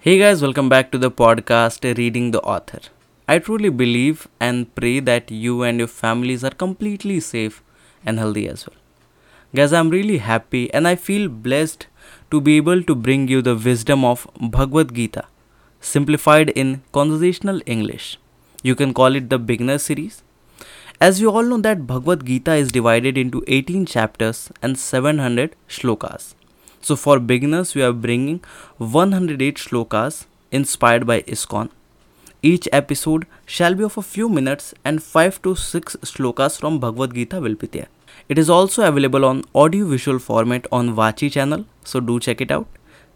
Hey guys, welcome back to the podcast Reading the Author. I truly believe and pray that you and your families are completely safe and healthy as well. Guys, I'm really happy and I feel blessed to be able to bring you the wisdom of Bhagavad Gita, simplified in conversational English. You can call it the beginner series. As you all know that Bhagavad Gita is divided into 18 chapters and 700 shlokas. So for beginners, we are bringing 108 shlokas inspired by ISKCON. Each episode shall be of a few minutes and 5 to 6 shlokas from Bhagavad Gita will be there. It is also available on audio visual format on Vachi channel, so do check it out.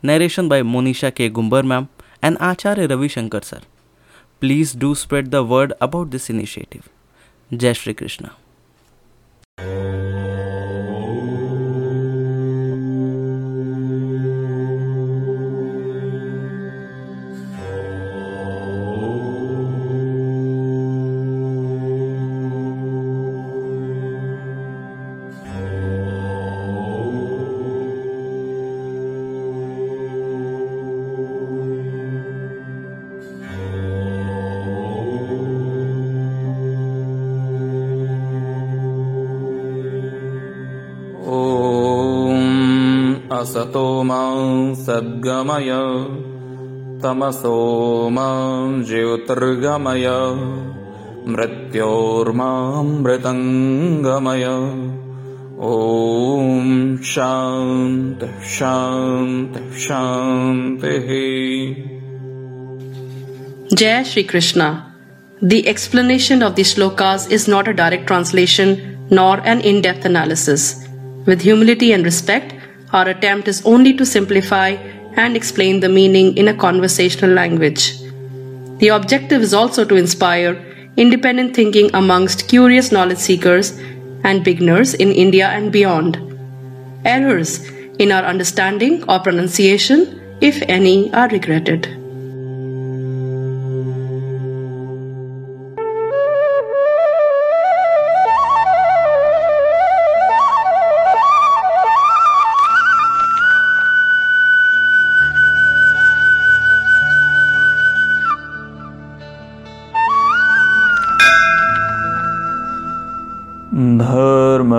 Narration by Monisha K. Gumbar ma'am and Acharya Ravi Shankar sir. Please do spread the word about this initiative. Jai Shri Krishna. असतो मां सद्गमय तमसो मां ज्योतिर्गमय मृत्योर्मां मृतङ्गमय ॐ शान्त शान्त शान्तिः Jai Shri Krishna. The explanation of the shlokas is not a direct translation nor an in depth analysis. With humility and respect, our attempt is only to simplify and explain the meaning in a conversational language. The objective is also to inspire independent thinking amongst curious knowledge seekers and beginners in India and beyond. Errors in our understanding or pronunciation, if any, are regretted.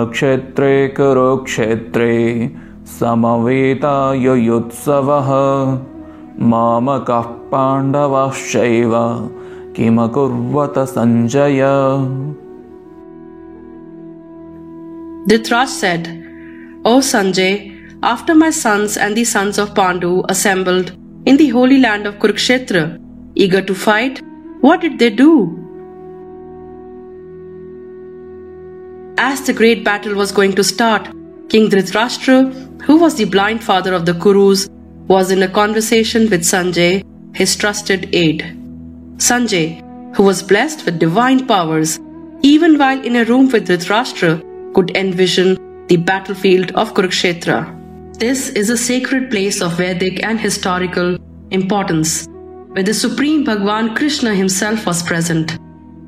धर्मक्षेत्रे कुरुक्षेत्रे समवेतायुयुत्सवः मामकः पाण्डवाश्चैव किमकुर्वत Sanjay Dhritarashtra said, O Sanjay, after my sons and the sons of Pandu assembled in the holy land of Kurukshetra, eager to fight, what did they do? As the great battle was going to start, King Dhritarashtra, who was the blind father of the Kurus, was in a conversation with Sanjay, his trusted aide. Sanjay, who was blessed with divine powers, even while in a room with Dhritarashtra, could envision the battlefield of Kurukshetra. This is a sacred place of Vedic and historical importance, where the Supreme Bhagwan Krishna himself was present.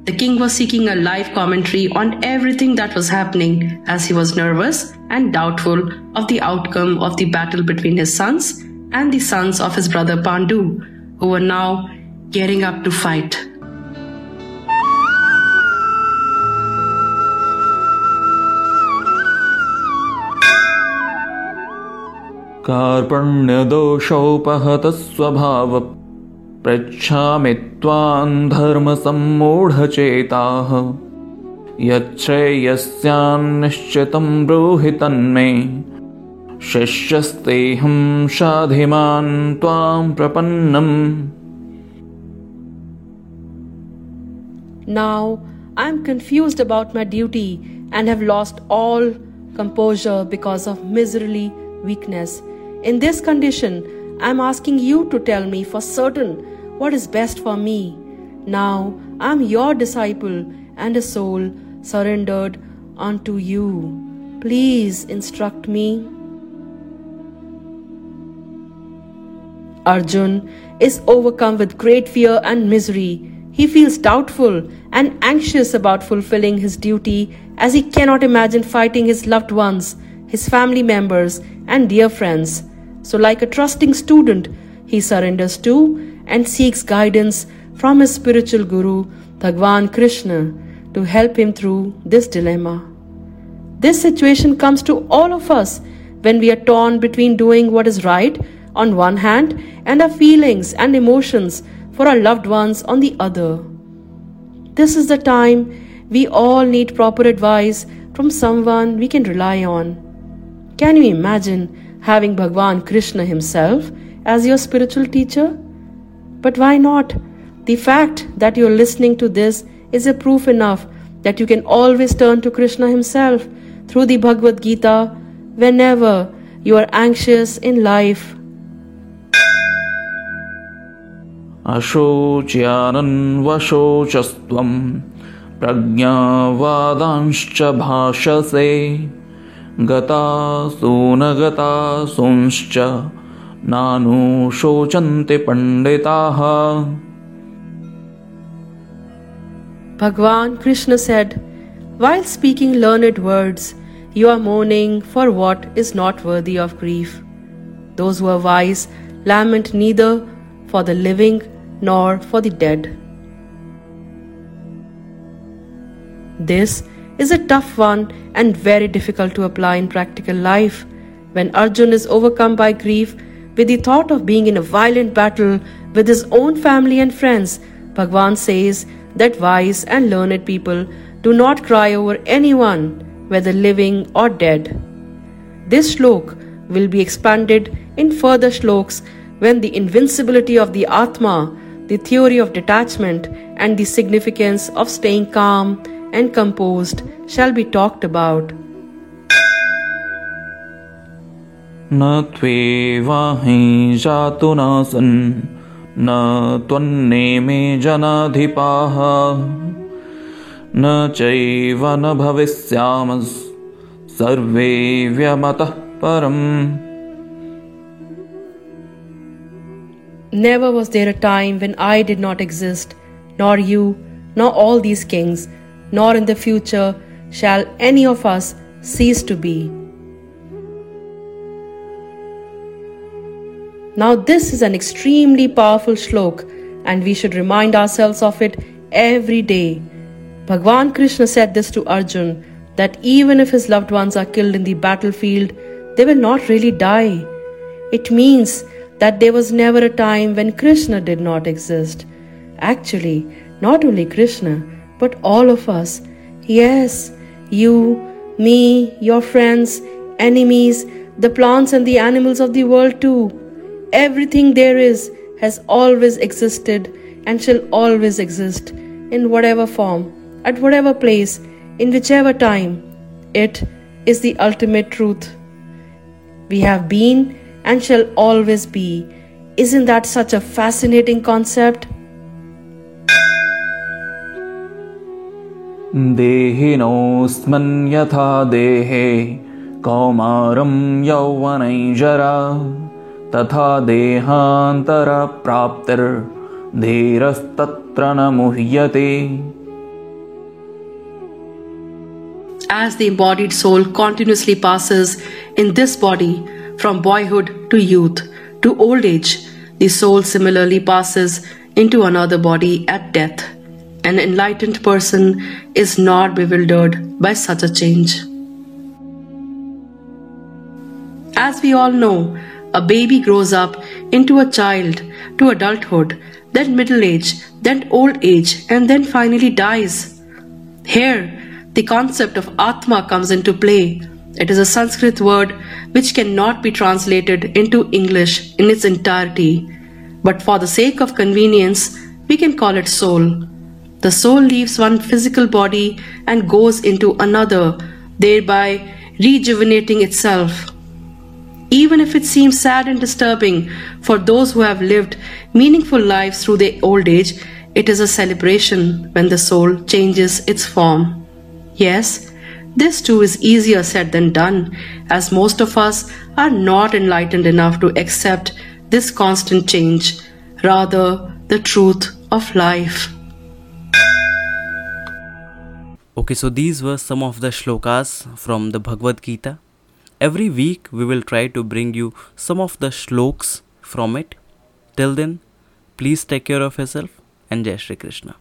The king was seeking a live commentary on everything that was happening as he was nervous and doubtful of the outcome of the battle between his sons and the sons of his brother Pandu, who were now gearing up to fight. कार्पण्यदोषोपहतः स्वभाव पृच्छामि त्वां धर्मसम्मूढचेताः यच्छ्रेयस्यान्निश्चितं ब्रूहि तन्मे शिष्यस्तेऽहं शाधिमान् त्वां प्रपन्नम् Now I am confused about my duty and have lost all composure because of miserly weakness. In this condition, I am asking you to tell me for certain what is best for me. Now I am your disciple and a soul surrendered unto you. Please instruct me. Arjun is overcome with great fear and misery. He feels doubtful and anxious about fulfilling his duty as he cannot imagine fighting his loved ones, his family members, and dear friends. So, like a trusting student, he surrenders to and seeks guidance from his spiritual guru, Bhagwan Krishna, to help him through this dilemma. This situation comes to all of us when we are torn between doing what is right on one hand and our feelings and emotions for our loved ones on the other. This is the time we all need proper advice from someone we can rely on. Can you imagine having Bhagwan Krishna himself as your spiritual teacher? But why not? The fact that you're listening to this is a proof enough that you can always turn to Krishna himself through the Bhagavad Gita whenever you are anxious in life. अशोच्यानन्वशोचस्त्वं प्रज्ञावादांश्च भाषसे गतासु न गतासूंश्च नानुशोचन्ते पण्डिताः Bhagwan Krishna said, While speaking learned words, you are mourning for what is not worthy of grief. Those who are wise lament neither for the living nor for the dead. This is a tough one and very difficult to apply in practical life. When Arjun is overcome by grief with the thought of being in a violent battle with his own family and friends, Bhagwan says that wise and learned people do not cry over anyone, whether living or dead. This shlok will be expanded in further shloks when the invincibility of the Atma, the theory of detachment, and the significance of staying calm and composed shall be talked about. न त्वेवाहि जातु नासन् न त्वन्नेमे जनाधिपाः न चैव न भविष्यामः सर्वे व्यमतः परम् Never was there a time when I did not exist, nor you, nor all these kings, nor in the future shall any of us cease to be. Now, this is an extremely powerful shlok, and we should remind ourselves of it every day. Bhagwan Krishna said this to Arjun that even if his loved ones are killed in the battlefield, they will not really die. It means that there was never a time when Krishna did not exist. Actually, not only Krishna, but all of us. Yes, you, me, your friends, enemies, the plants and the animals of the world too. Everything there is has always existed and shall always exist in whatever form, at whatever place, in whichever time. It is the ultimate truth. We have been and shall always be. Isn't that such a fascinating concept? देहिनोऽस्मन् यथा देहे कौमारं यौवनैजरा तथा देहान्तरप्राप्तिर्धीरस्तत्र न मुह्यते As the embodied soul continuously passes in this body from boyhood to youth to old age, the soul similarly passes into another body at death. An enlightened person is not bewildered by such a change. As we all know, a baby grows up into a child to adulthood, then middle age, then old age, and then finally dies. Here, the concept of Atma comes into play. It is a Sanskrit word which cannot be translated into English in its entirety, but for the sake of convenience, we can call it soul. The soul leaves one physical body and goes into another, thereby rejuvenating itself. Even if it seems sad and disturbing for those who have lived meaningful lives through their old age, it is a celebration when the soul changes its form. Yes, this too is easier said than done, as most of us are not enlightened enough to accept this constant change, rather, the truth of life. Okay, so these were some of the shlokas from the Bhagavad Gita. Every week we will try to bring you some of the shloks from it. Till then, please take care of yourself and Jai Shri Krishna.